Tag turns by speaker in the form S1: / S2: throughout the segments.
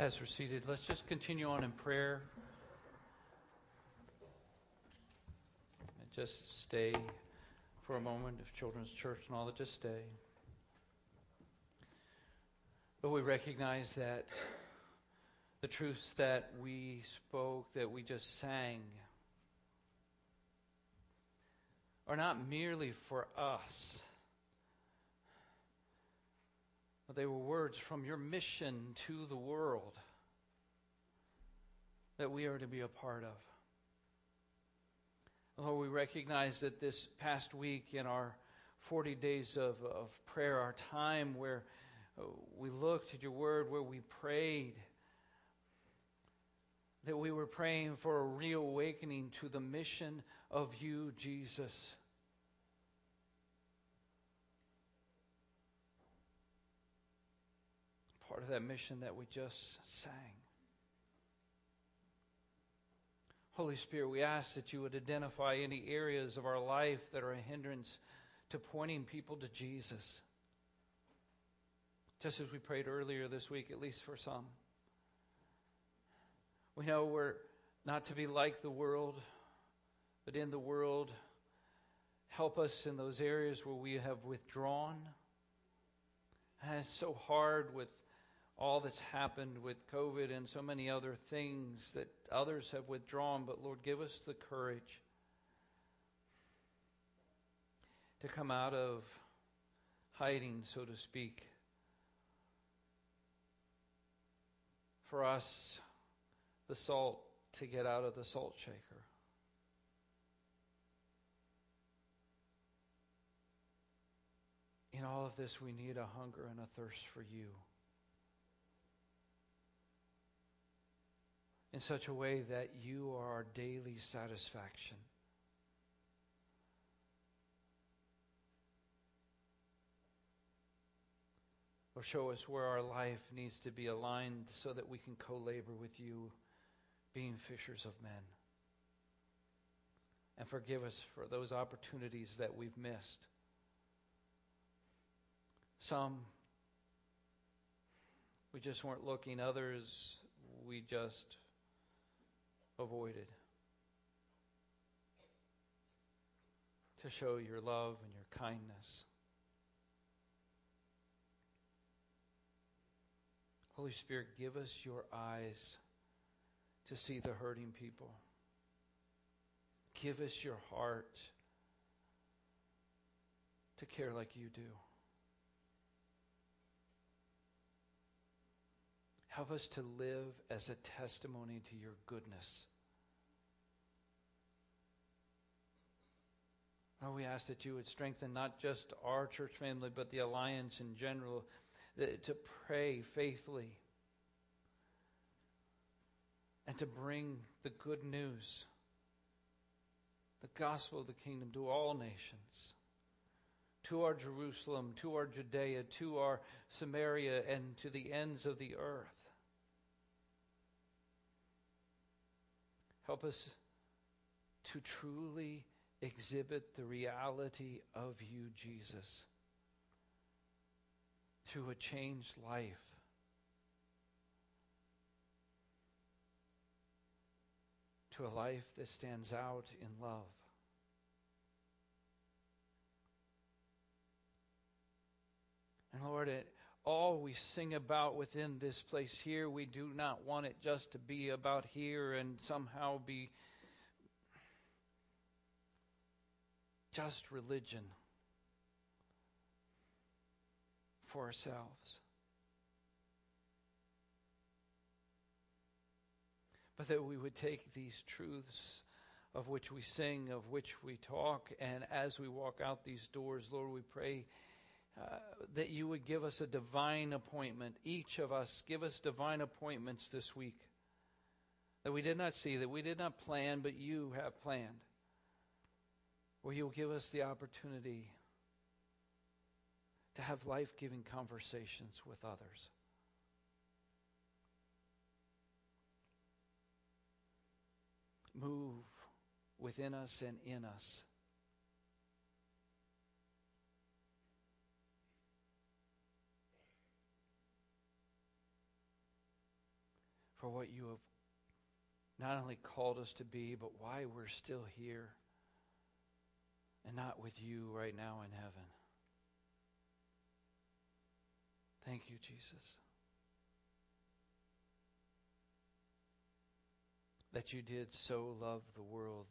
S1: As we're seated, let's just continue on in prayer. And just stay for a moment, if Children's Church and all that, just stay. But we recognize that the truths that we spoke, that we just sang, are not merely for us they were words from your mission to the world that we are to be a part of. Lord, we recognize that this past week in our 40 days of, of prayer, our time where uh, we looked at your word, where we prayed, that we were praying for a reawakening to the mission of you, Jesus. Part of that mission that we just sang. Holy Spirit, we ask that you would identify any areas of our life that are a hindrance to pointing people to Jesus. Just as we prayed earlier this week, at least for some. We know we're not to be like the world, but in the world, help us in those areas where we have withdrawn. And it's so hard with all that's happened with COVID and so many other things that others have withdrawn. But Lord, give us the courage to come out of hiding, so to speak. For us, the salt to get out of the salt shaker. In all of this, we need a hunger and a thirst for you. In such a way that you are our daily satisfaction. Or show us where our life needs to be aligned so that we can co labor with you, being fishers of men. And forgive us for those opportunities that we've missed. Some we just weren't looking, others we just avoided. To show your love and your kindness. Holy Spirit, give us your eyes to see the hurting people. Give us your heart to care like you do. Help us to live as a testimony to your goodness. Lord, we ask that you would strengthen not just our church family, but the alliance in general, uh, to pray faithfully and to bring the good news, the gospel of the kingdom to all nations, to our Jerusalem, to our Judea, to our Samaria, and to the ends of the earth. Help us to truly exhibit the reality of you, Jesus, through a changed life. To a life that stands out in love. And Lord, it, all we sing about within this place here, we do not want it just to be about here and somehow be just religion for ourselves. But that we would take these truths of which we sing, of which we talk, and as we walk out these doors, Lord, we pray uh, that you would give us a divine appointment. Each of us, give us divine appointments this week that we did not see, that we did not plan, but you have planned. Where you'll give us the opportunity to have life giving conversations with others. Move within us and in us. for what you have not only called us to be, but why we're still here and not with you right now in heaven. Thank you, Jesus. That you did so love the world.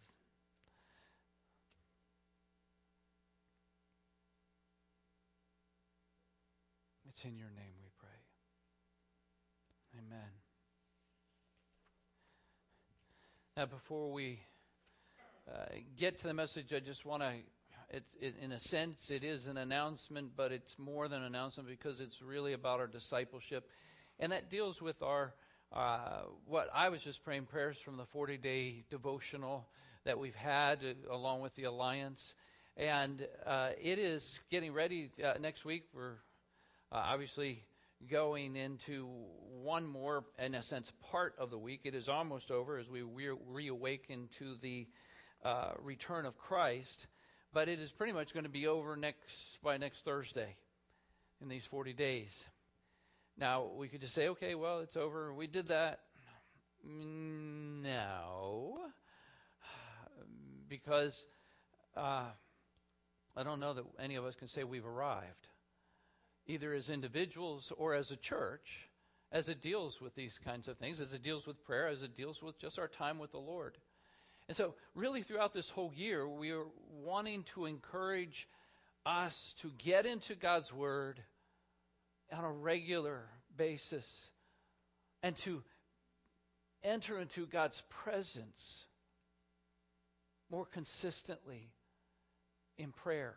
S1: It's in your name we pray. Amen. Now, before we uh, get to the message, I just want to. It's it, in a sense, it is an announcement, but it's more than an announcement because it's really about our discipleship, and that deals with our uh, what I was just praying prayers from the 40-day devotional that we've had uh, along with the alliance, and uh, it is getting ready uh, next week. We're obviously going into one more, in a sense, part of the week. It is almost over as we re- reawaken to the uh, return of Christ, but it is pretty much going to be over next by next Thursday in these 40 days. Now we could just say, okay, well, it's over. We did that. No, because uh, I don't know that any of us can say we've arrived, either as individuals or as a church, as it deals with these kinds of things, as it deals with prayer, as it deals with just our time with the Lord. And so, really, throughout this whole year, we are wanting to encourage us to get into God's Word on a regular basis and to enter into God's presence more consistently in prayer.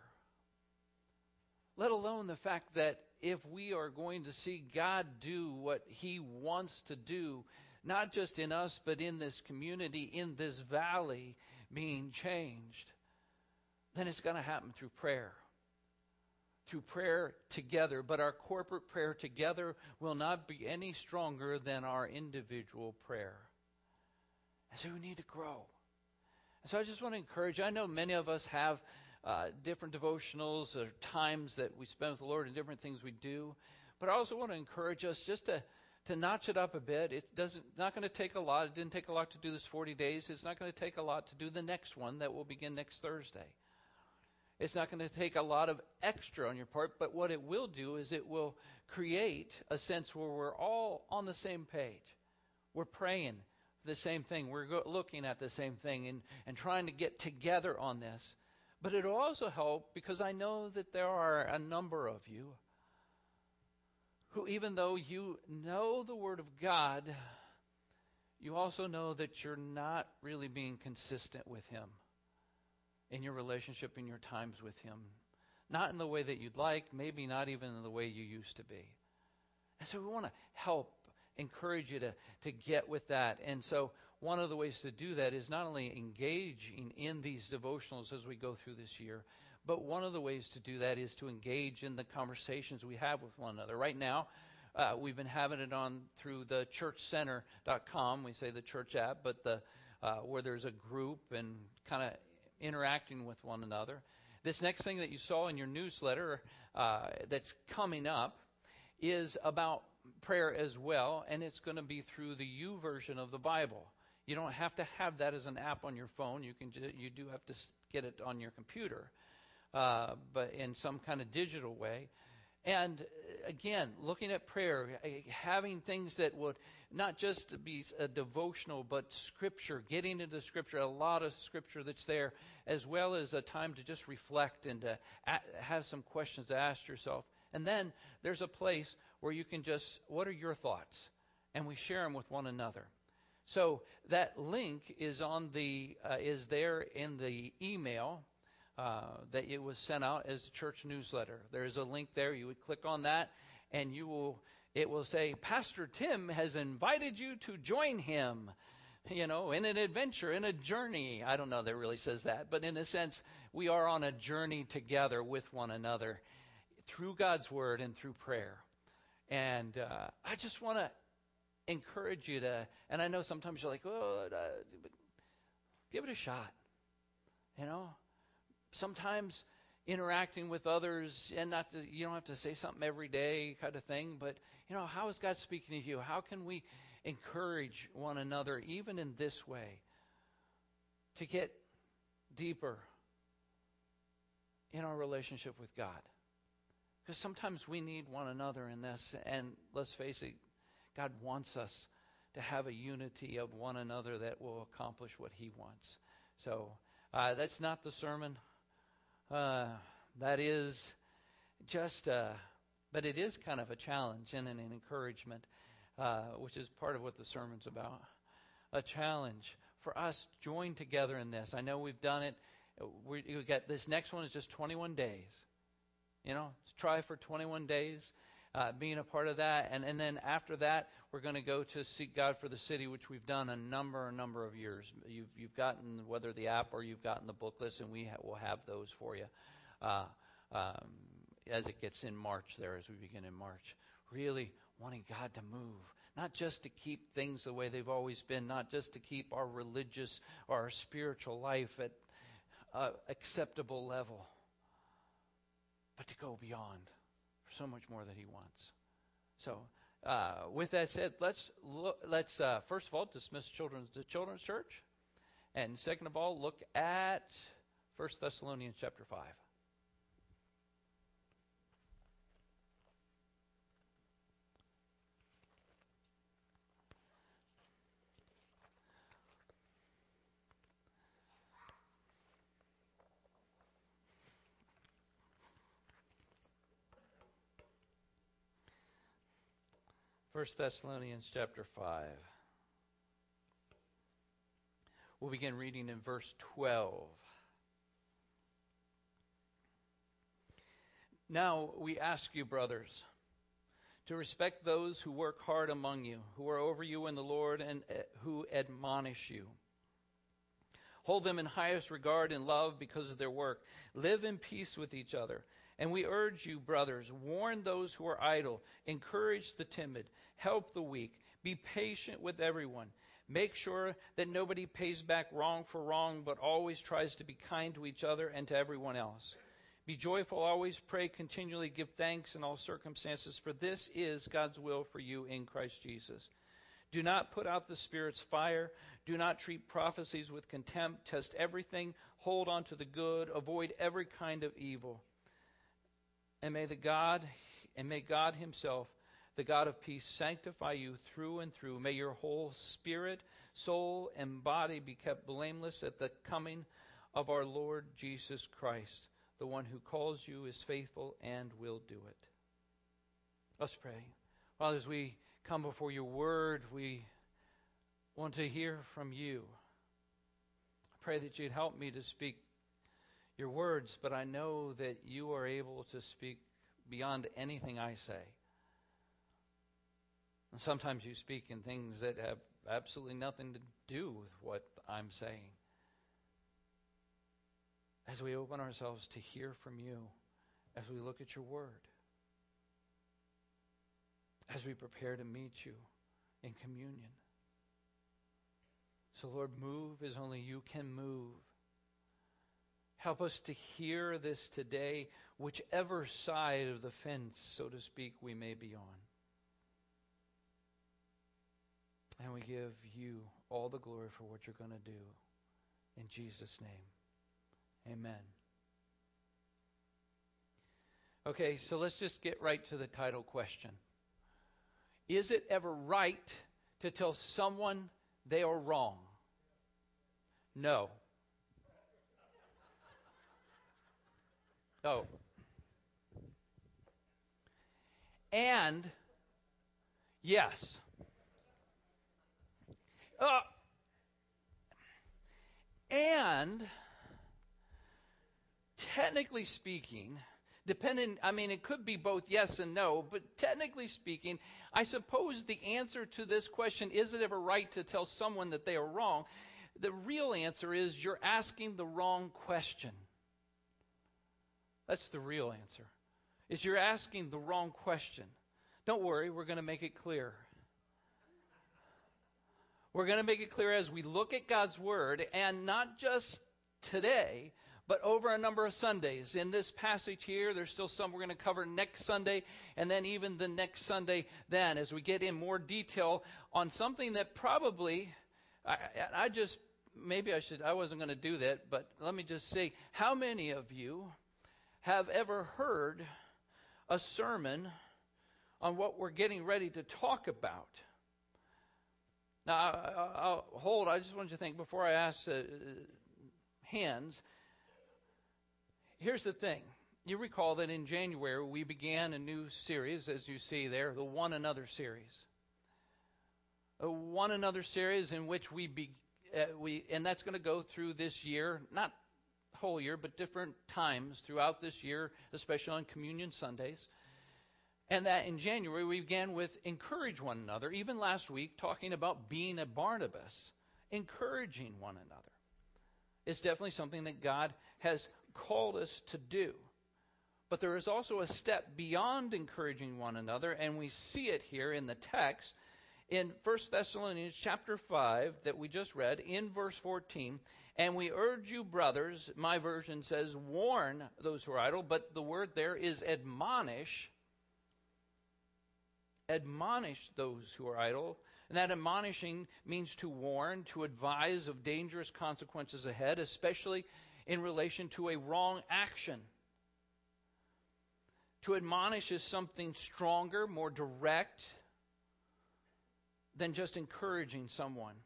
S1: Let alone the fact that if we are going to see God do what He wants to do, not just in us, but in this community, in this valley being changed, then it's going to happen through prayer. Through prayer together. But our corporate prayer together will not be any stronger than our individual prayer. And so we need to grow. And so I just want to encourage, I know many of us have uh, different devotionals or times that we spend with the Lord and different things we do. But I also want to encourage us just to to notch it up a bit. It doesn't not going to take a lot. It didn't take a lot to do this 40 days. It's not going to take a lot to do the next one that will begin next Thursday. It's not going to take a lot of extra on your part, but what it will do is it will create a sense where we're all on the same page. We're praying the same thing. We're go- looking at the same thing and, and trying to get together on this. But it'll also help because I know that there are a number of you who, even though you know the Word of God, you also know that you're not really being consistent with Him in your relationship, in your times with Him. Not in the way that you'd like, maybe not even in the way you used to be. And so we want to help, encourage you to, to get with that. And so one of the ways to do that is not only engaging in these devotionals as we go through this year, but one of the ways to do that is to engage in the conversations we have with one another. Right now, uh, we've been having it on through the churchcenter.com. We say the church app, but the uh, where there's a group and kind of interacting with one another. This next thing that you saw in your newsletter uh, that's coming up is about prayer as well, and it's going to be through the YouVersion of the Bible. You don't have to have that as an app on your phone. You can you do have to get it on your computer uh, but in some kind of digital way. And uh, again, looking at prayer, uh, having things that would not just be a devotional, but scripture, getting into scripture, a lot of scripture that's there, as well as a time to just reflect and to have some questions to ask yourself. And then there's a place where you can just, what are your thoughts? And we share them with one another. So that link is on the uh, is there in the email uh, that it was sent out as a church newsletter. There is a link there. You would click on that, and you will. It will say, Pastor Tim has invited you to join him, you know, in an adventure, in a journey. I don't know that it really says that, but in a sense, we are on a journey together with one another through God's Word and through prayer. And uh, I just want to encourage you to, and I know sometimes you're like, oh, uh, give it a shot. You know, sometimes interacting with others and not to, you don't have to say something every day kind of thing but you know how is god speaking to you? How can we encourage one another even in this way to get deeper in our relationship with god? Because sometimes we need one another in this and let's face it god wants us to have a unity of one another that will accomplish what he wants. So uh, that's not the sermon uh, that is just, uh, but it is kind of a challenge and an encouragement, uh, which is part of what the sermon's about. A challenge for us joined together in this. I know we've done it. We, we got this next one is just 21 days. You know, try for 21 days. Uh, being a part of that. And, and then after that, we're going to go to seek God for the city, which we've done a number, a number of years. You've, you've gotten whether the app or you've gotten the book list, and we ha- will have those for you uh, um, as it gets in March there, as we begin in March. Really wanting God to move, not just to keep things the way they've always been, not just to keep our religious or our spiritual life at uh, acceptable level, but to go beyond so much more that He wants. So, uh, with that said, let's look, let's uh, first of all dismiss children's the children's church, and second of all look at First Thessalonians chapter five. 1 Thessalonians chapter 5. We'll begin reading in verse 12. Now we ask you, brothers, to respect those who work hard among you, who are over you in the Lord, and uh, who admonish you. Hold them in highest regard and love because of their work. Live in peace with each other. And we urge you, brothers, warn those who are idle, encourage the timid, help the weak, be patient with everyone. Make sure that nobody pays back wrong for wrong, but always tries to be kind to each other and to everyone else. Be joyful, always pray continually, give thanks in all circumstances, for this is God's will for you in Christ Jesus. Do not put out the Spirit's fire. Do not treat prophecies with contempt. Test everything. Hold on to the good. Avoid every kind of evil. And may the God and may God himself, the God of peace, sanctify you through and through. May your whole spirit, soul, and body be kept blameless at the coming of our Lord Jesus Christ. The one who calls you is faithful and will do it. Let's pray. Father, as we come before your word, we want to hear from you. I pray that you'd help me to speak your words, but I know that you are able to speak beyond anything I say. And sometimes you speak in things that have absolutely nothing to do with what I'm saying. As we open ourselves to hear from you, as we look at your word, as we prepare to meet you in communion. So, Lord, move as only you can move. Help us to hear this today, whichever side of the fence, so to speak, we may be on. And we give you all the glory for what you're going to do. In Jesus' name, amen. Okay, so let's just get right to the title question Is it ever right to tell someone they are wrong? No. Oh. And, yes. Uh, and, technically speaking, depending, I mean, it could be both yes and no, but technically speaking, I suppose the answer to this question, is it ever right to tell someone that they are wrong? The real answer is you're asking the wrong question. That's the real answer. Is you're asking the wrong question. Don't worry, we're going to make it clear. We're going to make it clear as we look at God's word and not just today, but over a number of Sundays. In this passage here, there's still some we're going to cover next Sunday, and then even the next Sunday, then, as we get in more detail on something that probably, I, I just, maybe I should, I wasn't going to do that, but let me just say, how many of you have ever heard a sermon on what we're getting ready to talk about? Now, I, will hold. I just want you to think before I ask uh, hands here's the thing. You recall that in January we began a new series, as you see there, the One Another series. A One Another series in which we be, uh, we, and that's going to go through this year, not whole year, but different times throughout this year, especially on Communion Sundays. And that in January we began with encourage one another. Even last week, talking about being a Barnabas, encouraging one another. It's definitely something that God has called us to do. But there is also a step beyond encouraging one another, and we see it here in the text in 1 Thessalonians chapter 5 that we just read in verse 14. And we urge you, brothers, my version says, warn those who are idle, but the word there is admonish. Admonish those who are idle. And that admonishing means to warn, to advise of dangerous consequences ahead, especially in relation to a wrong action. To admonish is something stronger, more direct than just encouraging someone.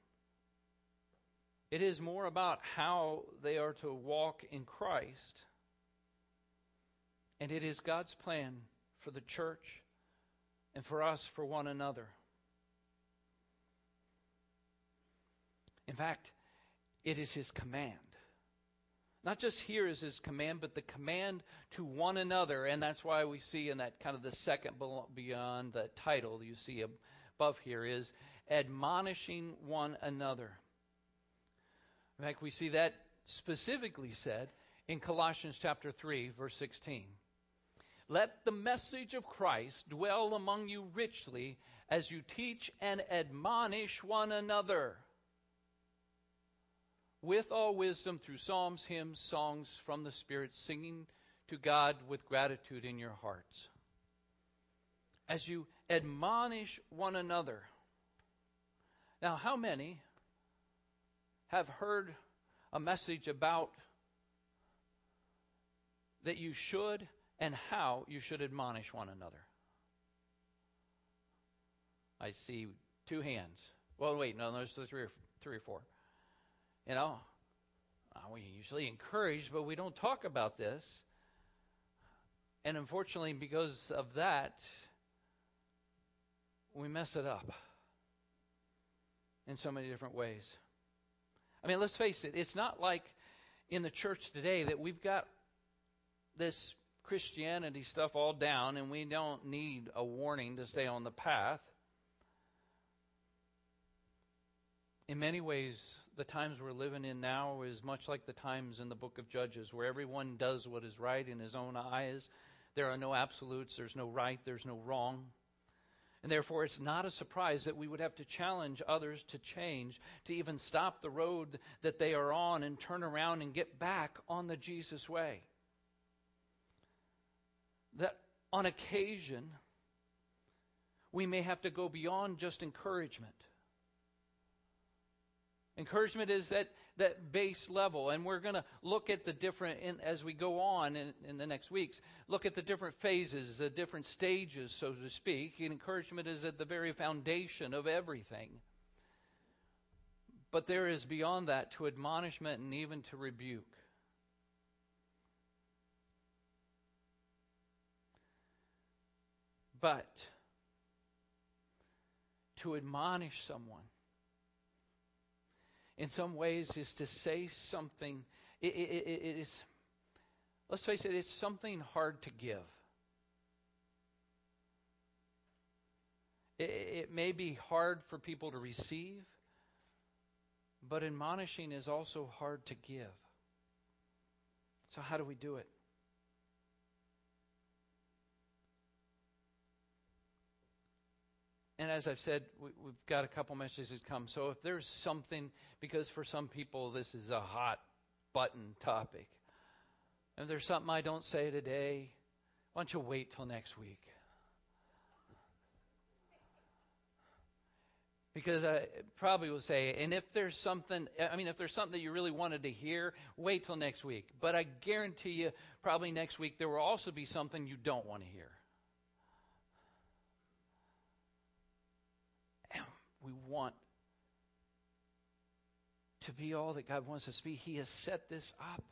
S1: It is more about how they are to walk in Christ. And it is God's plan for the church and for us, for one another. In fact, it is His command. Not just here is his command, but the command to one another. And that's why we see in that kind of the second beyond the title you see above here is admonishing one another. In fact, we see that specifically said in Colossians chapter 3, verse 16. Let the message of Christ dwell among you richly as you teach and admonish one another with all wisdom through psalms, hymns, songs from the Spirit, singing to God with gratitude in your hearts. As you admonish one another. Now, how many have heard a message about that you should and how you should admonish one another? I see two hands. Well, wait, no, there's three or, three or four. You know, uh, we usually encourage, but we don't talk about this. And unfortunately, because of that, we mess it up in so many different ways. I mean, let's face it, it's not like in the church today that we've got this Christianity stuff all down and we don't need a warning to stay on the path. In many ways, the times we're living in now is much like the times in the book of Judges, where everyone does what is right in his own eyes. There are no absolutes, there's no right, there's no wrong. And therefore, it's not a surprise that we would have to challenge others to change, to even stop the road that they are on and turn around and get back on the Jesus way. That on occasion, we may have to go beyond just encouragement Encouragement is at that base level, and we're going to look at the different, in, as we go on in, in the next weeks, look at the different phases, the different stages, so to speak. And encouragement is at the very foundation of everything. But there is beyond that to admonishment and even to rebuke. But to admonish someone in some ways is to say something. It, it, it is, let's face it, it's something hard to give. It, it may be hard for people to receive, but admonishing is also hard to give. So, how do we do it? And as I've said, we, have got a couple messages to come. So if there's something, because for some people this is a hot button topic, if there's something I don't say today, why don't you wait till next week? Because I probably will say, and if there's something, I mean, if there's something that you really wanted to hear, wait till next week. But I guarantee you, probably next week, there will also be something you don't want to hear. We want to be all that God wants us to be. He has set this up.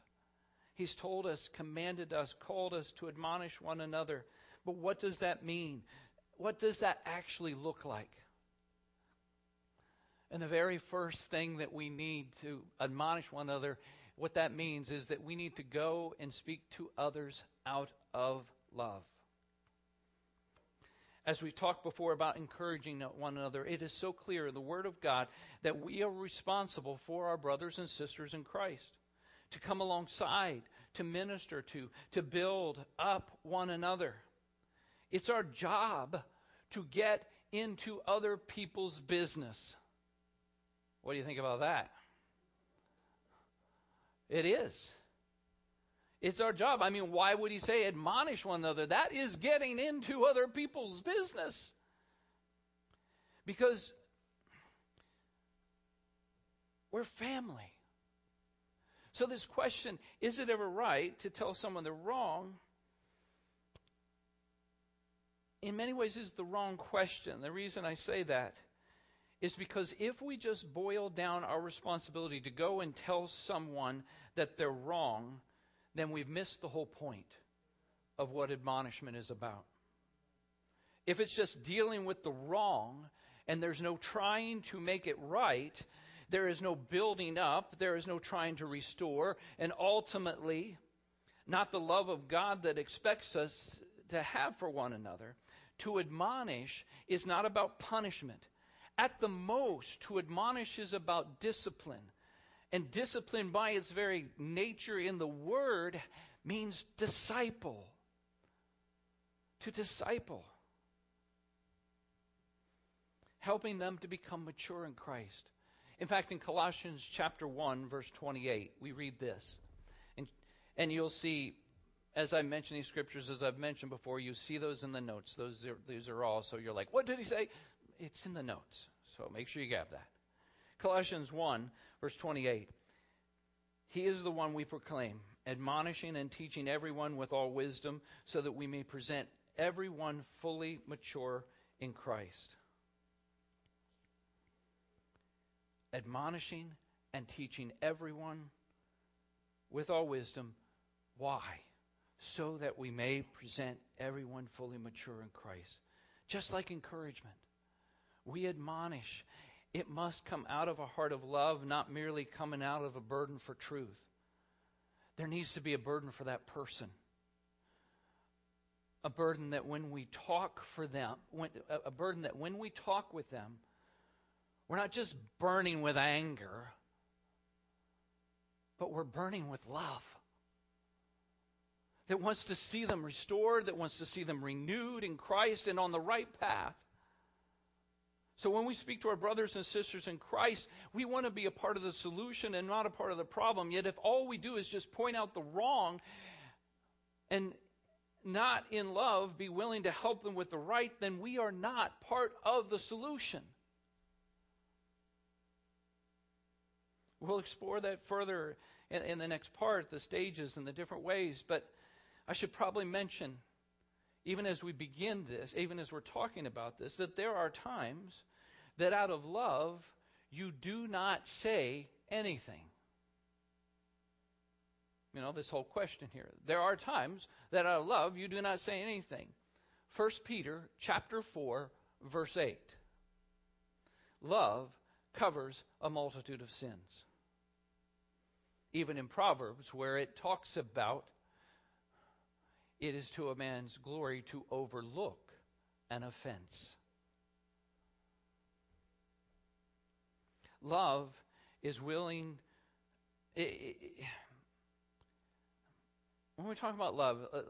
S1: He's told us, commanded us, called us to admonish one another. But what does that mean? What does that actually look like? And the very first thing that we need to admonish one another, what that means is that we need to go and speak to others out of love. As we've talked before about encouraging one another, it is so clear in the Word of God that we are responsible for our brothers and sisters in Christ, to come alongside, to minister to, to build up one another. It's our job to get into other people's business. What do you think about that? It is. It's our job. I mean, why would he say admonish one another? That is getting into other people's business. Because we're family. So, this question is it ever right to tell someone they're wrong? In many ways, is the wrong question. The reason I say that is because if we just boil down our responsibility to go and tell someone that they're wrong, then we've missed the whole point of what admonishment is about. If it's just dealing with the wrong and there's no trying to make it right, there is no building up, there is no trying to restore, and ultimately, not the love of God that expects us to have for one another. To admonish is not about punishment. At the most, to admonish is about discipline. And discipline, by its very nature in the word, means disciple. To disciple. Helping them to become mature in Christ. In fact, in Colossians chapter 1, verse 28, we read this. And, and you'll see, as I mention these scriptures, as I've mentioned before, you see those in the notes. Those are, these are all. So you're like, what did he say? It's in the notes. So make sure you grab that. Colossians 1, verse 28. He is the one we proclaim, admonishing and teaching everyone with all wisdom, so that we may present everyone fully mature in Christ. Admonishing and teaching everyone with all wisdom. Why? So that we may present everyone fully mature in Christ. Just like encouragement we admonish. It must come out of a heart of love, not merely coming out of a burden for truth. There needs to be a burden for that person. A burden that when we talk for them, when, a burden that when we talk with them, we're not just burning with anger, but we're burning with love. That wants to see them restored, that wants to see them renewed in Christ and on the right path. So when we speak to our brothers and sisters in Christ, we want to be a part of the solution and not a part of the problem. Yet if all we do is just point out the wrong and not in love be willing to help them with the right, then we are not part of the solution. We'll explore that further in, in, the next part, the stages and the different ways. But I should probably mention even as we begin this, even as we're talking about this, that there are times that out of love, you do not say anything. You know, this whole question here. There are times that out of love, you do not say anything. 1 Peter chapter 4, verse 8. Love covers a multitude of sins. Even in Proverbs, where it talks about it is to a man's glory to overlook an offense. Love is willing. When we talk about love, uh, uh,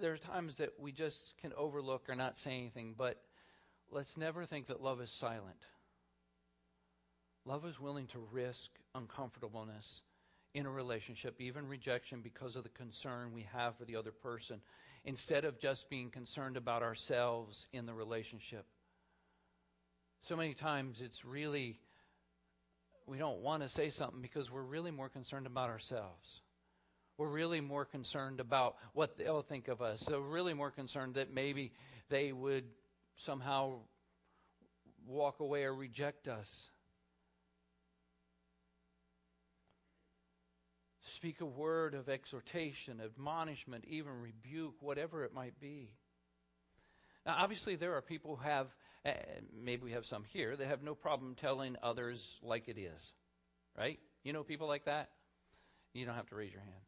S1: there are times that we just can overlook or not say anything, but let's never think that love is silent. Love is willing to risk uncomfortableness in a relationship, even rejection because of the concern we have for the other person, instead of just being concerned about ourselves in the relationship. So many times it's really, we don't want to say something because we're really more concerned about ourselves. We're really more concerned about what they'll think of us. So, really more concerned that maybe they would somehow walk away or reject us. Speak a word of exhortation, admonishment, even rebuke, whatever it might be. Now, obviously, there are people who have, maybe we have some here, that have no problem telling others like it is. Right? You know people like that? You don't have to raise your hand.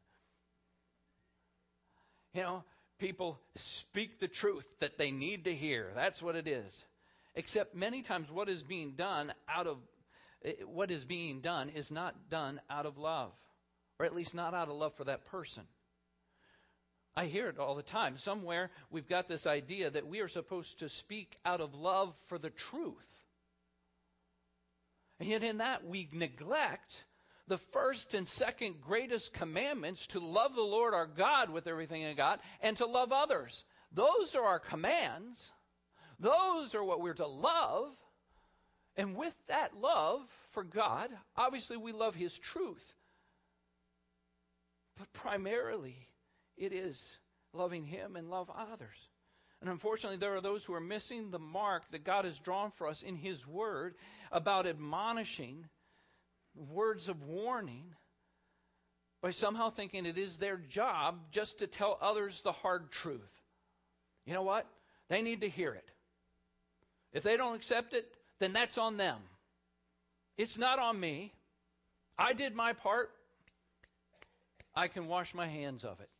S1: You know, people speak the truth that they need to hear. That's what it is. Except many times what is being done out of eh, what is being done is not done out of love, or at least not out of love for that person. I hear it all the time. Somewhere we've got this idea that we are supposed to speak out of love for the truth. And yet, in that, we neglect the first and second greatest commandments to love the Lord our God with everything in God and to love others. Those are our commands. Those are what we're to love. And with that love for God, obviously we love His truth. But primarily, it is loving Him and love others. And unfortunately, there are those who are missing the mark that God has drawn for us in His Word about admonishing words of warning by somehow thinking it is their job just to tell others the hard truth. You know what? They need to hear it. If they don't accept it, then that's on them. It's not on me. I did my part. I can wash my hands of it.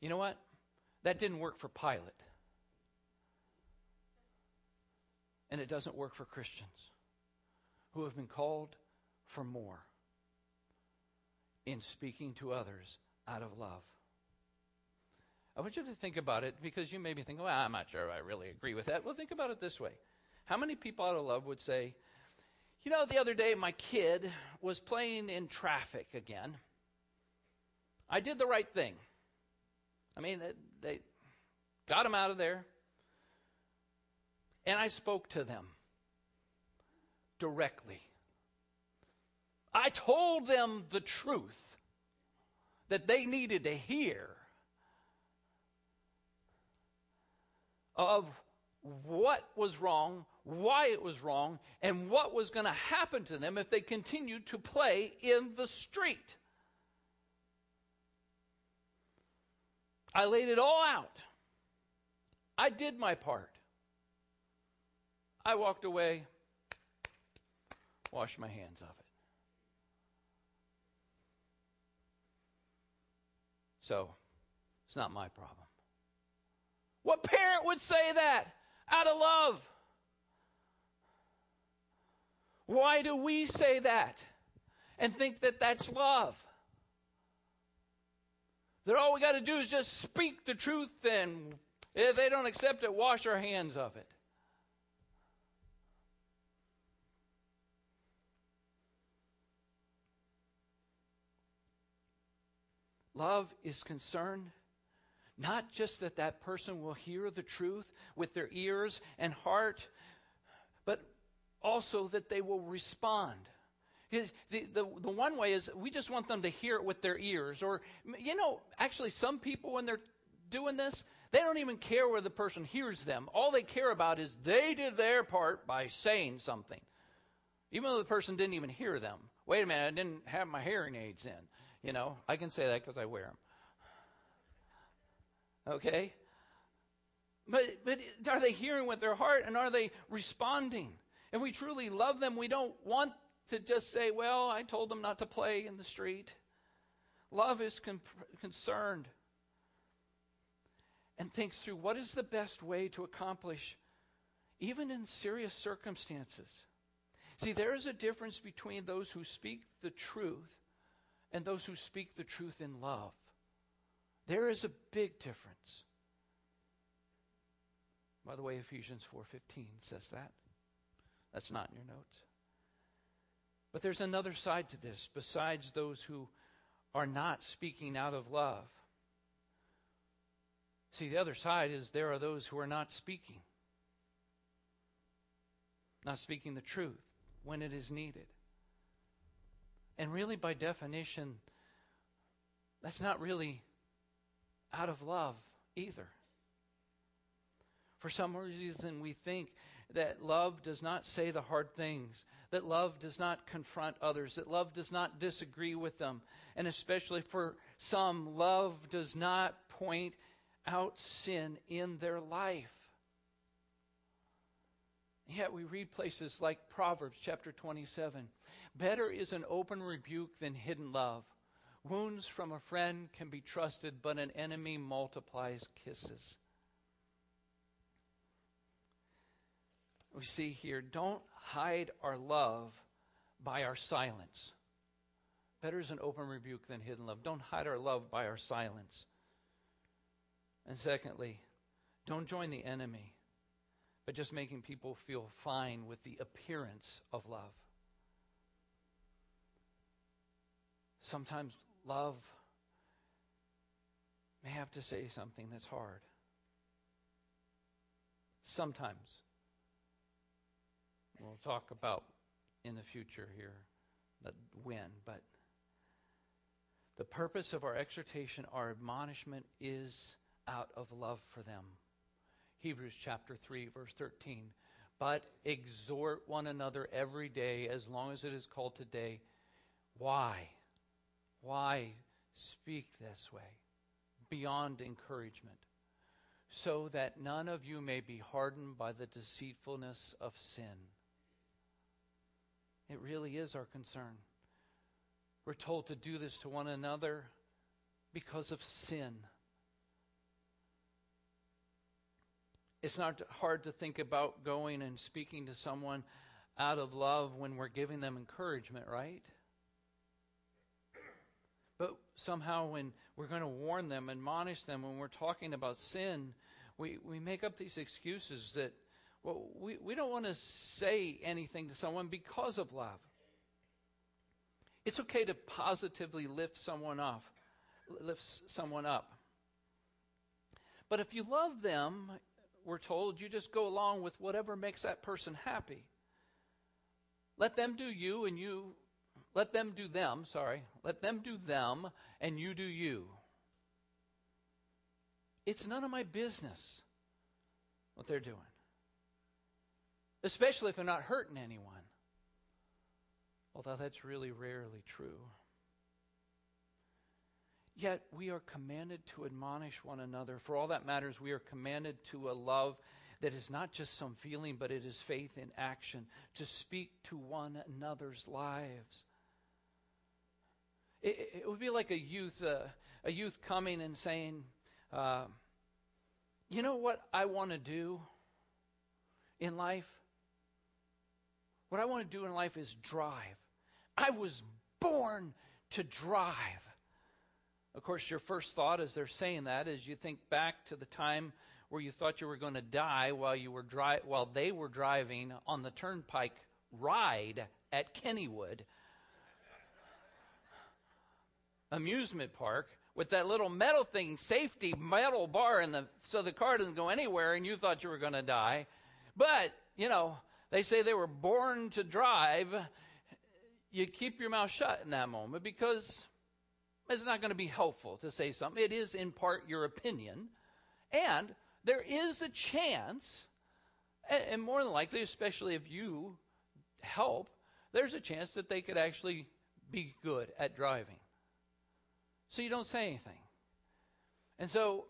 S1: You know what? That didn't work for Pilate. And it doesn't work for Christians who have been called for more in speaking to others out of love. I want you to think about it because you may be thinking, well, I'm not sure I really agree with that. Well, think about it this way. How many people out of love would say, you know, the other day my kid was playing in traffic again. I did the right thing. I mean, they, got him out of there. And I spoke to them directly. I told them the truth that they needed to hear of what was wrong, why it was wrong, and what was going to happen to them if they continued to play in the street. I laid it all out. I did my part. I walked away washed my hands of it. So, it's not my problem. What parent would say that out of love? Why do we say that and think that that's love? That all we got to do is just speak the truth and if they don't accept it, wash our hands of it. Love is concerned not just that that person will hear the truth with their ears and heart, but also that they will respond. The, the, the one way is we just want them to hear it with their ears. Or, you know, actually, some people, when they're doing this, they don't even care where the person hears them. All they care about is they did their part by saying something. Even though the person didn't even hear them. Wait a minute, I didn't have my hearing aids in. You know, I can say that because I wear them. Okay? But, but are they hearing with their heart and are they responding? If we truly love them, we don't want to just say, well, I told them not to play in the street. Love is con- concerned and thinks through what is the best way to accomplish, even in serious circumstances. See, there is a difference between those who speak the truth and those who speak the truth in love. There is a big difference. By the way, Ephesians 4:15 says that. That's not in your notes. But there's another side to this, besides those who are not speaking out of love. See, the other side is there are those who are not speaking, not speaking the truth when it is needed. And really, by definition, that's not really out of love either. For some reason, we think that love does not say the hard things, that love does not confront others, that love does not disagree with them. And especially for some, love does not point out sin in their life. Yet we read places like Proverbs chapter 27 Better is an open rebuke than hidden love. Wounds from a friend can be trusted, but an enemy multiplies kisses. We see here don't hide our love by our silence. Better is an open rebuke than hidden love. Don't hide our love by our silence. And secondly, don't join the enemy by just making people feel fine with the appearance of love. Sometimes love may have to say something that's hard. Sometimes. We'll talk about in the future here but when, but the purpose of our exhortation, our admonishment is out of love for them. Hebrews chapter 3, verse 13. But exhort one another every day as long as it is called today. Why? Why speak this way? Beyond encouragement. So that none of you may be hardened by the deceitfulness of sin. It really is our concern. We're told to do this to one another because of sin. It's not hard to think about going and speaking to someone out of love when we're giving them encouragement, right? But somehow, when we're going to warn them, admonish them, when we're talking about sin, we, we make up these excuses that, well, we, we don't want to say anything to someone because of love. It's okay to positively lift someone off, lift someone up. But if you love them, we're told, you just go along with whatever makes that person happy. Let them do you and you, let them do them, sorry. Let them do them and you do you. It's none of my business what they're doing. Especially if they're not hurting anyone. Although that's really rarely true. Yet we are commanded to admonish one another. For all that matters, we are commanded to a love that is not just some feeling, but it is faith in action, to speak to one another's lives. It, would be like a youth, uh, a youth coming and saying, uh, "You know what I want to do in life? What I want to do in life is drive. I was born to drive." Of course, your first thought as they're saying that is you think back to the time where you thought you were going to die while you were dri- while they were driving on the turnpike ride at Kennywood amusement park with that little metal thing, safety metal bar in the so the car doesn't go anywhere and you thought you were going to die. But, you know, they say they were born to drive. You keep your mouth shut in that moment because it's not going to be helpful to say something. It is, in part, your opinion. And there is a chance, and more than likely, especially if you help, there's a chance that they could actually be good at driving. So you don't say anything. And so,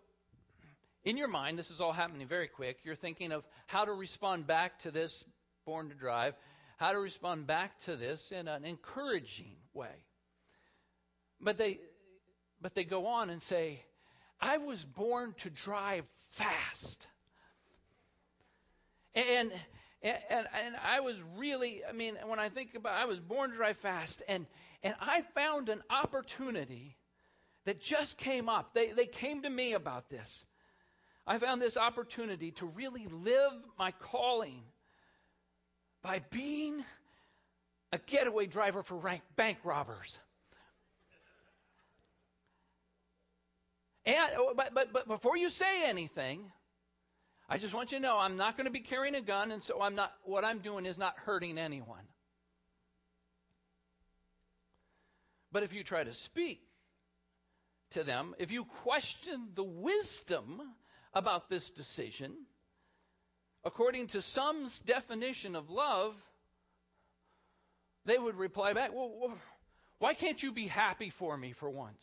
S1: in your mind, this is all happening very quick. You're thinking of how to respond back to this born to drive, how to respond back to this in an encouraging way. But they but they go on and say, I was born to drive fast. And, and, and I was really, I mean, when I think about I was born to drive fast, and, and I found an opportunity that just came up. They, they came to me about this. I found this opportunity to really live my calling by being a getaway driver for bank robbers. And, oh, but, but, but before you say anything, I just want you to know I'm not going to be carrying a gun, and so I'm not. What I'm doing is not hurting anyone. But if you try to speak to them, if you question the wisdom about this decision, according to some's definition of love, they would reply back, well, why can't you be happy for me for once?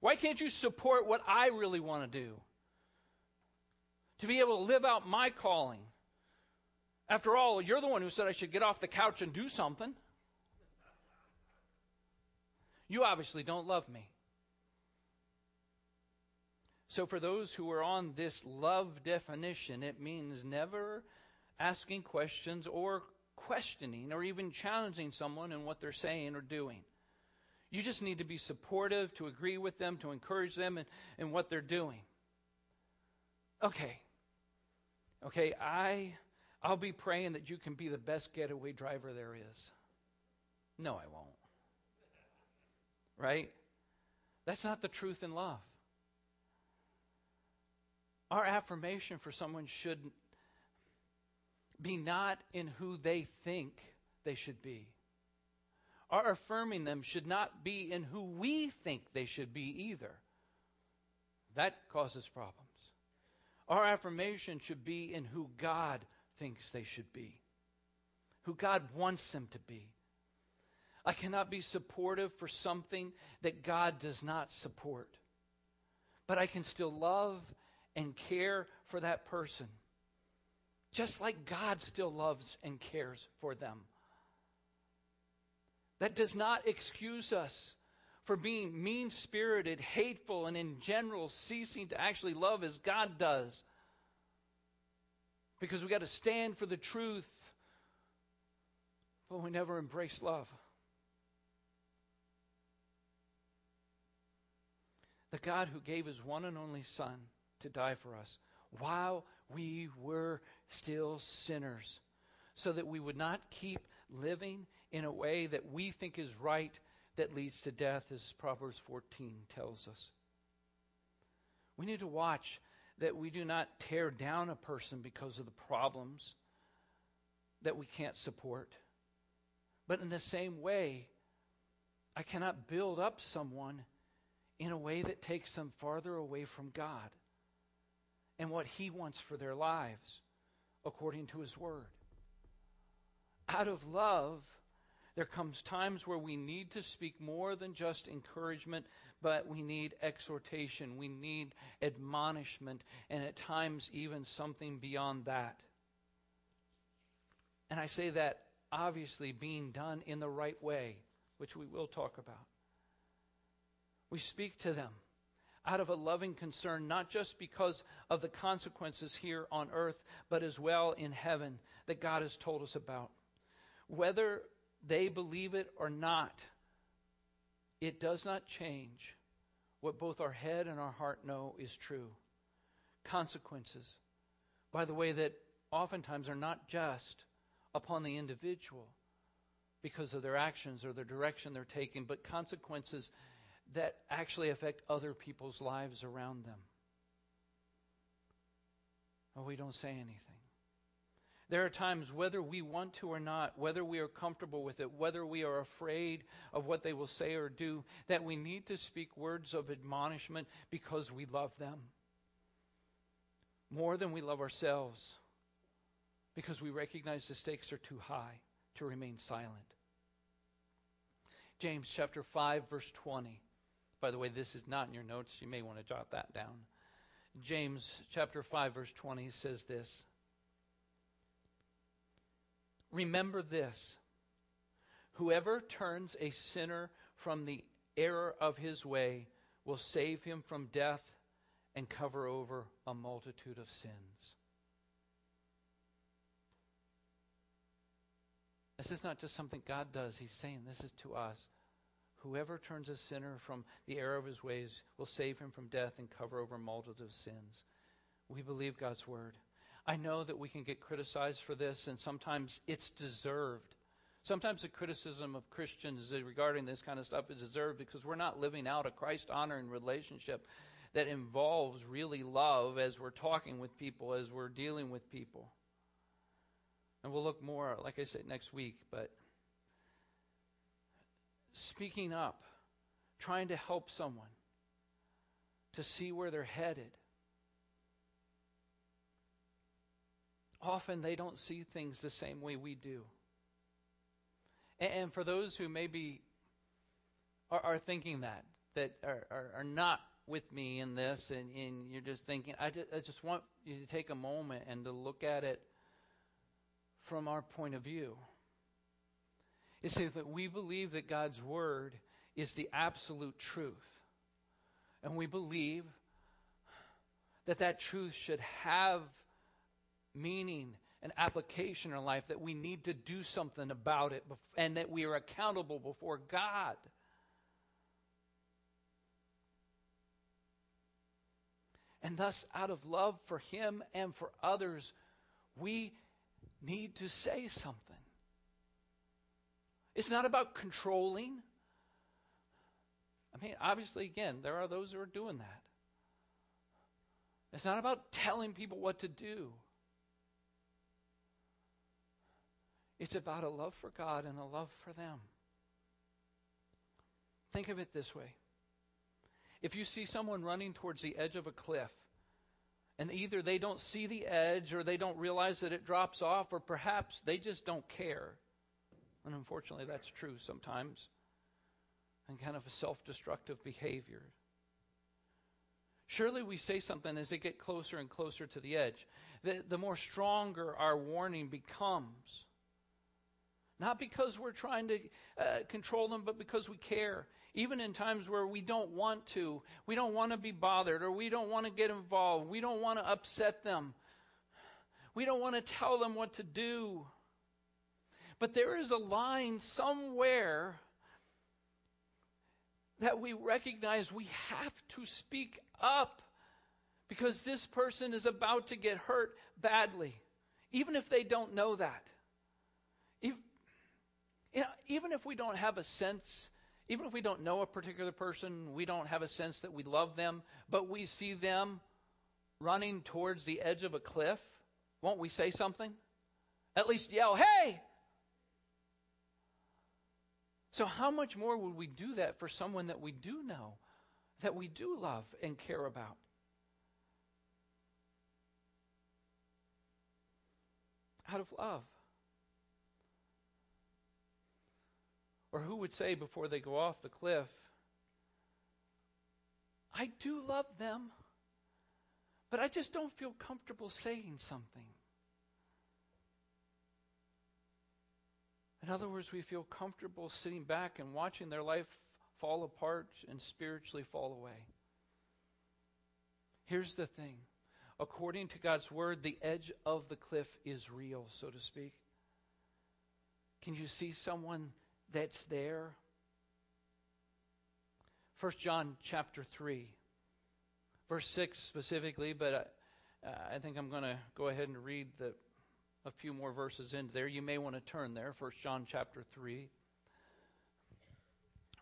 S1: Why can't you support what I really want to do? To be able to live out my calling. After all, you're the one who said I should get off the couch and do something. You obviously don't love me. So, for those who are on this love definition, it means never asking questions or questioning or even challenging someone in what they're saying or doing. You just need to be supportive, to agree with them, to encourage them in, in what they're doing. Okay. Okay, I I'll be praying that you can be the best getaway driver there is. No, I won't. Right? That's not the truth in love. Our affirmation for someone should be not in who they think they should be. Our affirming them should not be in who we think they should be either. That causes problems. Our affirmation should be in who God thinks they should be, who God wants them to be. I cannot be supportive for something that God does not support. But I can still love and care for that person just like God still loves and cares for them. That does not excuse us for being mean spirited, hateful, and in general ceasing to actually love as God does. Because we got to stand for the truth, but we never embrace love. The God who gave his one and only Son to die for us while we were still sinners, so that we would not keep living in a way that we think is right that leads to death, as Proverbs 14 tells us. We need to watch that we do not tear down a person because of the problems that we can't support. But in the same way, I cannot build up someone in a way that takes them farther away from God and what He wants for their lives according to His Word. Out of love, there comes times where we need to speak more than just encouragement, but we need exhortation, we need admonishment, and at times even something beyond that. And I say that obviously being done in the right way, which we will talk about. We speak to them out of a loving concern, not just because of the consequences here on earth, but as well in heaven that God has told us about. Whether they believe it or not, it does not change what both our head and our heart know is true. Consequences, by the way, that oftentimes are not just upon the individual because of their actions or the direction they're taking, but consequences that actually affect other people's lives around them. Well, we don't say anything. There are times, whether we want to or not, whether we are comfortable with it, whether we are afraid of what they will say or do, that we need to speak words of admonishment because we love them more than we love ourselves because we recognize the stakes are too high to remain silent. James chapter 5 verse 20 by the way, this is not in your notes. You may want to jot that down. James chapter 5 verse 20 says this. Remember this. Whoever turns a sinner from the error of his way will save him from death and cover over a multitude of sins. This is not just something God does. He's saying this is to us. Whoever turns a sinner from the error of his ways will save him from death and cover over a multitude of sins. We believe God's word. I know that we can get criticized for this, and sometimes it's deserved. Sometimes the criticism of Christians regarding this kind of stuff is deserved because we're not living out a Christ honoring relationship that involves really love as we're talking with people, as we're dealing with people. And we'll look more, like I said, next week, but speaking up, trying to help someone to see where they're headed. Often they don't see things the same way we do. And for those who maybe are, are thinking that, that are, are, are, not with me in this, and, and you're just thinking, I just, I just want you to take a moment and to look at it from our point of view. Is that we believe that God's Word is the absolute truth. And we believe that that truth should have meaning and application in our life, that we need to do something about it, and that we are accountable before God. And thus, out of love for Him and for others, we need to say something. It's not about controlling. I mean, obviously, again, there are those who are doing that. It's not about telling people what to do. It's about a love for God and a love for them. Think of it this way. If you see someone running towards the edge of a cliff, and either they don't see the edge or they don't realize that it drops off, or perhaps they just don't care. And unfortunately, that's true sometimes. And kind of a self destructive behavior. Surely we say something as they get closer and closer to the edge. The, the more stronger our warning becomes. Not because we're trying to uh, control them, but because we care. Even in times where we don't want to, we don't want to be bothered, or we don't want to get involved, we don't want to upset them, we don't want to tell them what to do. But there is a line somewhere that we recognize we have to speak up because this person is about to get hurt badly, even if they don't know that. You know, even if we don't have a sense, even if we don't know a particular person, we don't have a sense that we love them, but we see them running towards the edge of a cliff, won't we say something? At least yell, hey! So, how much more would we do that for someone that we do know, that we do love and care about? Out of love. Or who would say before they go off the cliff, I do love them, but I just don't feel comfortable saying something. In other words, we feel comfortable sitting back and watching their life fall apart and spiritually fall away. Here's the thing according to God's word, the edge of the cliff is real, so to speak. Can you see someone that's there. 1 John chapter 3, verse 6 specifically, but uh, I think I'm going to go ahead and read the, a few more verses into there. You may want to turn there. 1 John chapter 3,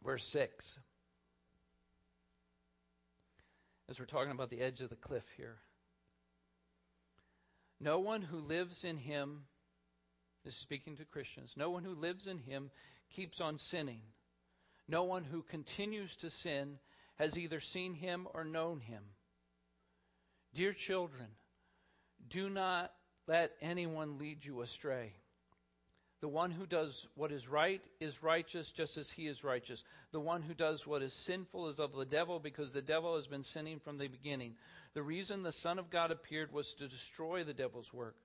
S1: verse 6. As we're talking about the edge of the cliff here. No one who lives in him, this is speaking to Christians, no one who lives in him keeps on sinning. No one who continues to sin has either seen him or known him. Dear children, do not let anyone lead you astray. The one who does what is right is righteous just as he is righteous. The one who does what is sinful is of the devil because the devil has been sinning from the beginning. The reason the Son of God appeared was to destroy the devil's work.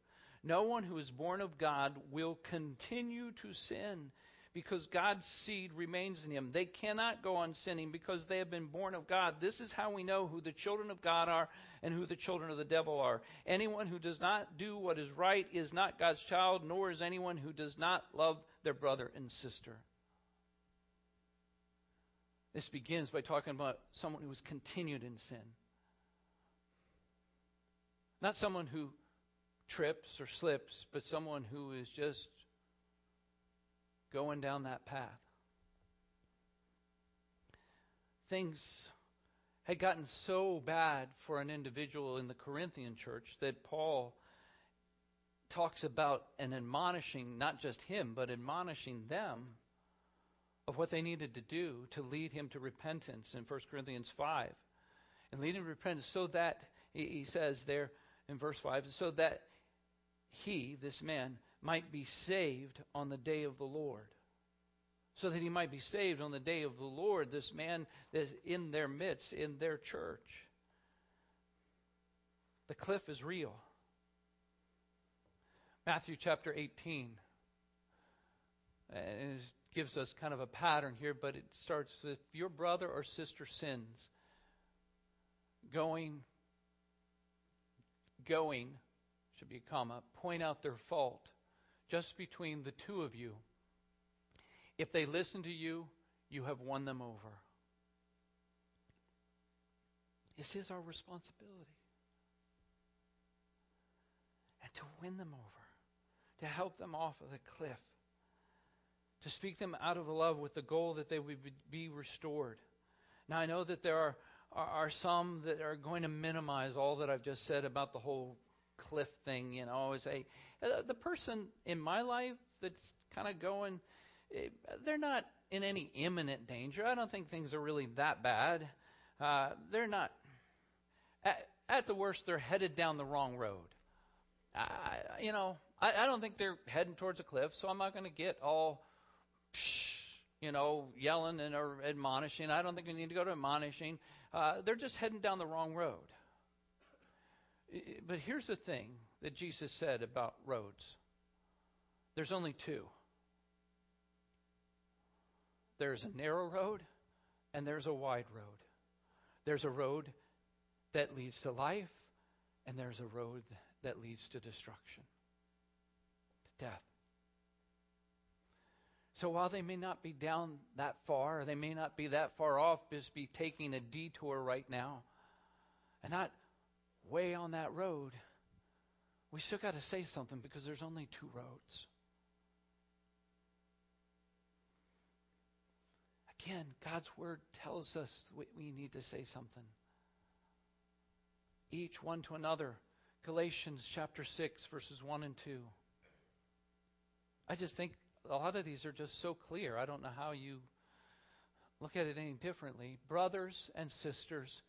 S1: No one who is born of God will continue to sin because God's seed remains in him. They cannot go on sinning because they have been born of God. This is how we know who the children of God are and who the children of the devil are. Anyone who does not do what is right is not God's child, nor is anyone who does not love their brother and sister. This begins by talking about someone who has continued in sin. Not someone who trips or slips, but someone who is just going down that path. Things had gotten so bad for an individual in the Corinthian church that Paul talks about and admonishing not just him, but admonishing them of what they needed to do to lead him to repentance in 1 Corinthians 5. And lead him to repentance so that, he says there in verse 5, so that he, this man, might be saved on the day of the Lord. So that he might be saved on the day of the Lord, this man is in their midst, in their church. The cliff is real. Matthew chapter 18 and it gives us kind of a pattern here, but it starts with your brother or sister sins, going, going, should be a comma, point out their fault just between the two of you. If they listen to you, you have won them over. This is our responsibility. And to win them over to help them off of the cliff, to speak them out of love with the goal that they would be restored. Now, I know that there are, are, are some that are going to minimize all that I've just said about the whole cliff thing, you know, is a the person in my life that's kind of going, eh, they're not in any imminent danger. I don't think things are really that bad. Uh, they're not, at, at the worst, they're headed down the wrong road. I, you know, I, I don't think they're heading towards a cliff, so I'm not going to get all, you know, yelling and or admonishing. I don't think we need to go to admonishing. Uh, they're just heading down the wrong road. But here's the thing that Jesus said about roads there's only two there's a narrow road and there's a wide road. There's a road that leads to life, and there's a road that leads to destruction to death. So while they may not be down that far, they may not be that far off, just be taking a detour right now, and not way on that road, we still got to say something because there's only two roads. Again, God's word tells us we need to say something. Each one to another. Galatians chapter 6, verses 1 and 2. I just think a lot of these are just so clear. I don't know how you look at it any differently. Brothers and sisters,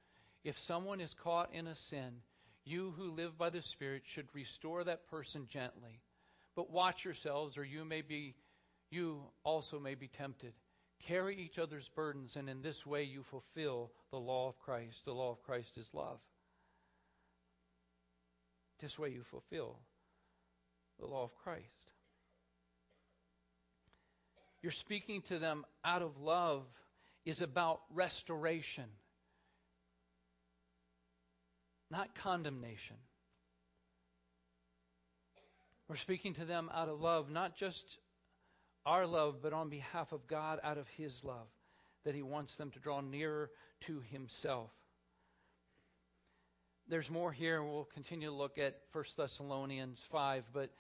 S1: if someone is caught in a sin, you who live by the Spirit should restore that person gently. But watch yourselves, or you may be you also may be tempted. Carry each other's burdens, and in this way you fulfill the law of Christ. The law of Christ is love. This way you fulfill the law of Christ. You're speaking to them out of love is about restoration, not condemnation. We're speaking to them out of love, not just our love, but on behalf of God, out of His love, that He wants them to draw nearer to Himself. There's more here, and we'll continue to look at 1 Thessalonians 5, but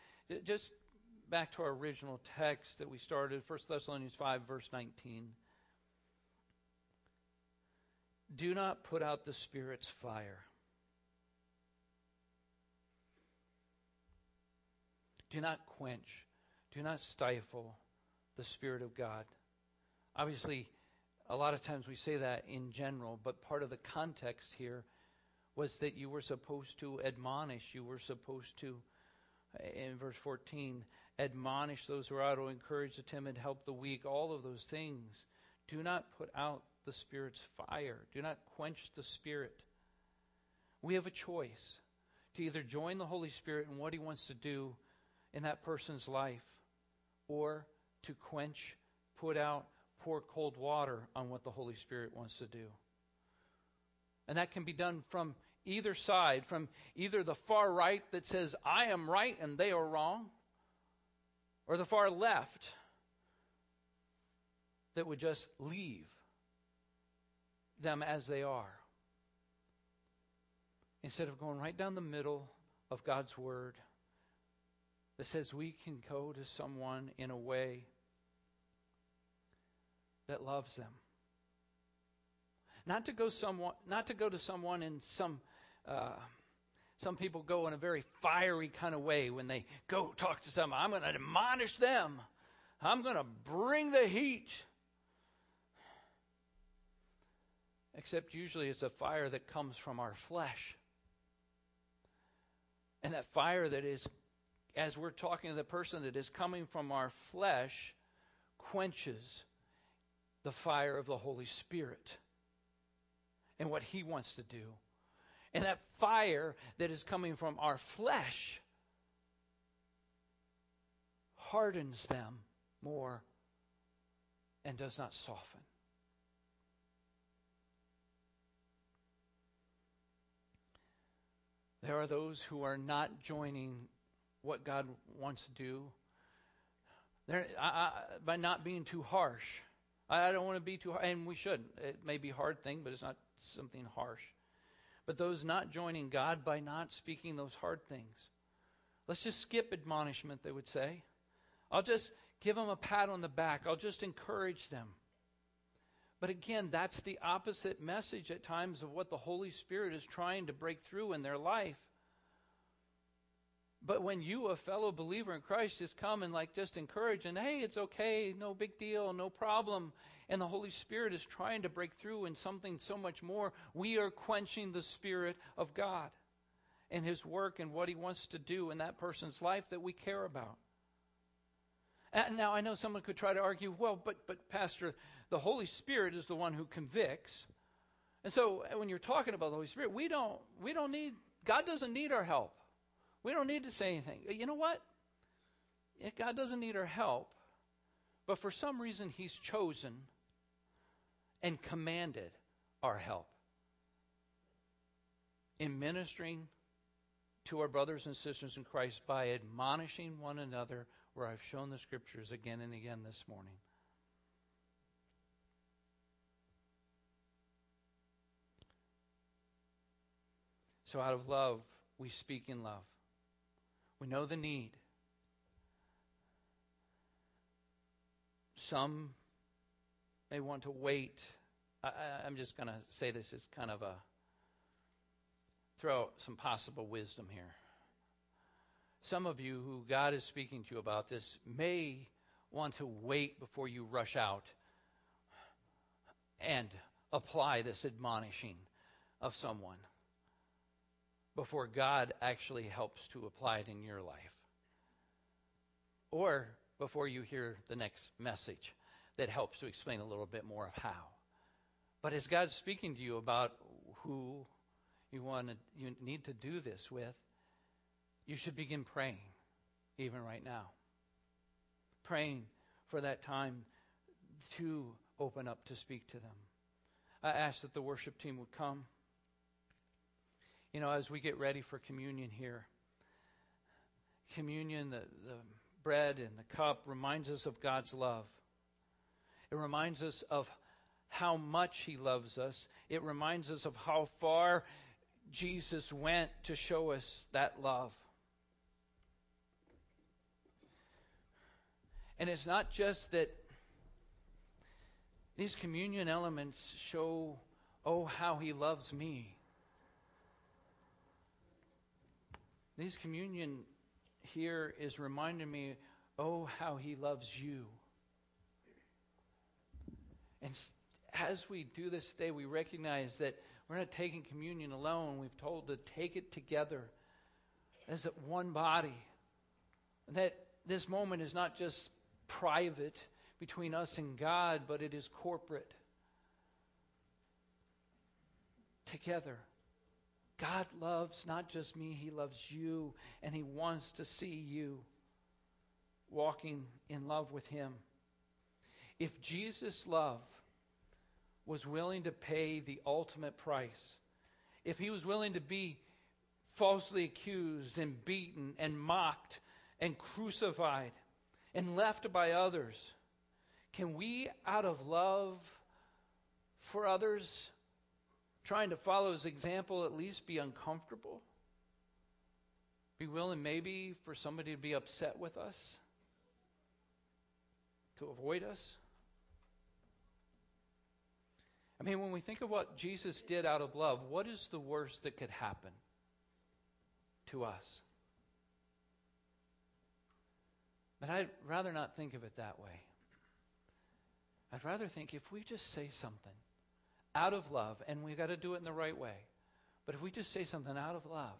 S1: just back to our original text that we started, 1 Thessalonians 5, verse 19. Do not put out the Spirit's fire. Do not quench, do not stifle the Spirit of God. Obviously, a lot of times we say that in general, but part of the context here was that you were supposed to admonish, you were supposed to, in verse 14, admonish those who are out, encourage the timid, help the weak, all of those things. Do not put out the Spirit's fire. Do not quench the Spirit. We have a choice to either join the Holy Spirit in what He wants to do in that person's life or to quench, put out, pour cold water on what the Holy Spirit wants to do. And that can be done from either side, from either the far right that says, I am right and they are wrong, or the far left that would just leave them as they are. Instead of going right down the middle of God's Word that says we can go to someone in a way that loves them. Not to go someone, not to go to someone in some. Uh, some people go in a very fiery kind of way when they go talk to someone. I'm going to admonish them. I'm going to bring the heat. Except usually it's a fire that comes from our flesh. And that fire that is, as we're talking to the person that is coming from our flesh, quenches the fire of the Holy Spirit and what He wants to do. And that fire that is coming from our flesh hardens them more and does not soften. There are those who are not joining what God wants to do I, I, by not being too harsh. I, I don't want to be too, harsh, and we shouldn't. It may be a hard thing, but it's not something harsh. But those not joining God by not speaking those hard things. Let's just skip admonishment, they would say. I'll just give them a pat on the back. I'll just encourage them. But again, that's the opposite message at times of what the Holy Spirit is trying to break through in their life. But when you, a fellow believer in Christ, just come and like just encourage and hey, it's okay, no big deal, no problem, and the Holy Spirit is trying to break through in something so much more, we are quenching the Spirit of God and His work and what He wants to do in that person's life that we care about. And now I know someone could try to argue, well, but but Pastor, the Holy Spirit is the one who convicts. And so when you're talking about the Holy Spirit, we don't we don't need God doesn't need our help. We don't need to say anything. You know what? God doesn't need our help, but for some reason He's chosen and commanded our help in ministering to our brothers and sisters in Christ by admonishing one another, where I've shown the scriptures again and again this morning. So, out of love, we speak in love. We know the need. Some may want to wait. I, am just going to say this as kind of a throw some possible wisdom here. Some of you who God is speaking to you about this may want to wait before you rush out and apply this admonishing of someone before God actually helps to apply it in your life. Or before you hear the next message that helps to explain a little bit more of how. But as God's speaking to you about who you want to, you need to do this with, you should begin praying even right now. Praying for that time to open up to speak to them. I ask that the worship team would come you know, as we get ready for communion here, communion, the, the bread and the cup reminds us of God's love. It reminds us of how much He loves us. It reminds us of how far Jesus went to show us that love. And it's not just that these communion elements show, oh, how He loves me. These communion here is reminding me, oh, how he loves you. And as we do this today, we recognize that we're not taking communion alone. We've told to take it together as one body. That this moment is not just private between us and God, but it is corporate. Together. God loves not just me, He loves you, and He wants to see you walking in love with Him. If Jesus' love was willing to pay the ultimate price, if He was willing to be falsely accused and beaten and mocked and crucified and left by others, can we, out of love for others, trying to follow his example, at least be uncomfortable? Be willing, maybe, for somebody to be upset with us? To avoid us? I mean, when we think of what Jesus did out of love, what is the worst that could happen to us? But I'd rather not think of it that way. I'd rather think if we just say something out of love, and we've got to do it in the right way, but if we just say something out of love,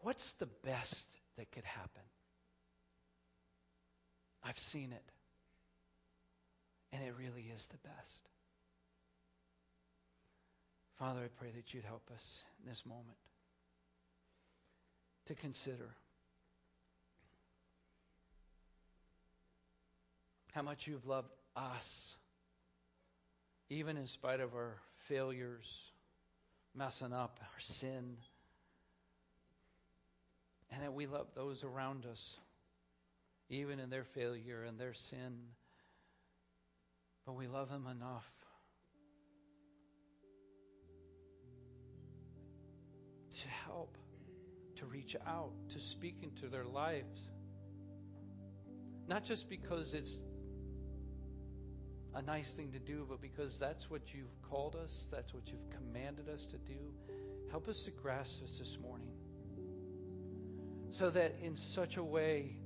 S1: what's the best that could happen? I've seen it. And it really is the best. Father, I pray that you'd help us in this moment to consider how much you've loved us, even in spite of our failures, messing up, our sin, and that we love those around us, even in their failure and their sin. But we love them enough to help, to reach out, to speak into their lives. Not just because it's a nice thing to do, but because that's what you've called us, that's what you've commanded us to do. Help us to grasp this this morning. So that in such a way,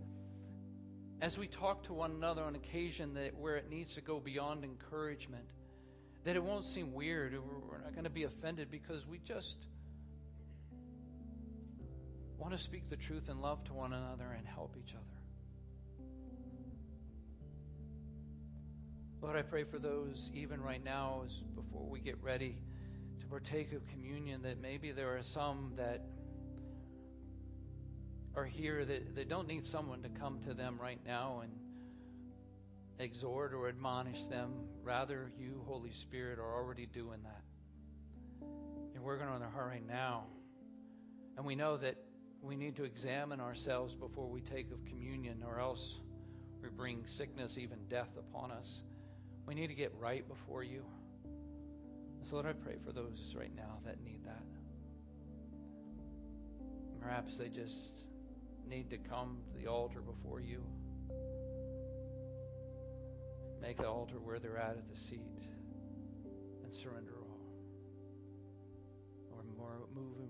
S1: as we talk to one another on occasion that where it needs to go beyond encouragement, that it won't seem weird we're not going to be offended because we just want to speak the truth and love to one another and help each other. Lord, I pray for those even right now, as before we get ready to partake of communion, that maybe there are some that are here that, that don't need someone to come to them right now and exhort or admonish them. Rather, you, Holy Spirit, are already doing that. You're working on their heart right now. And we know that we need to examine ourselves before we take of communion, or else we bring sickness, even death upon us. We need to get right before you. So, Lord, I pray for those right now that need that. Perhaps they just need to come to the altar before you. Make the altar where they're at at the seat and surrender all. Or more, move in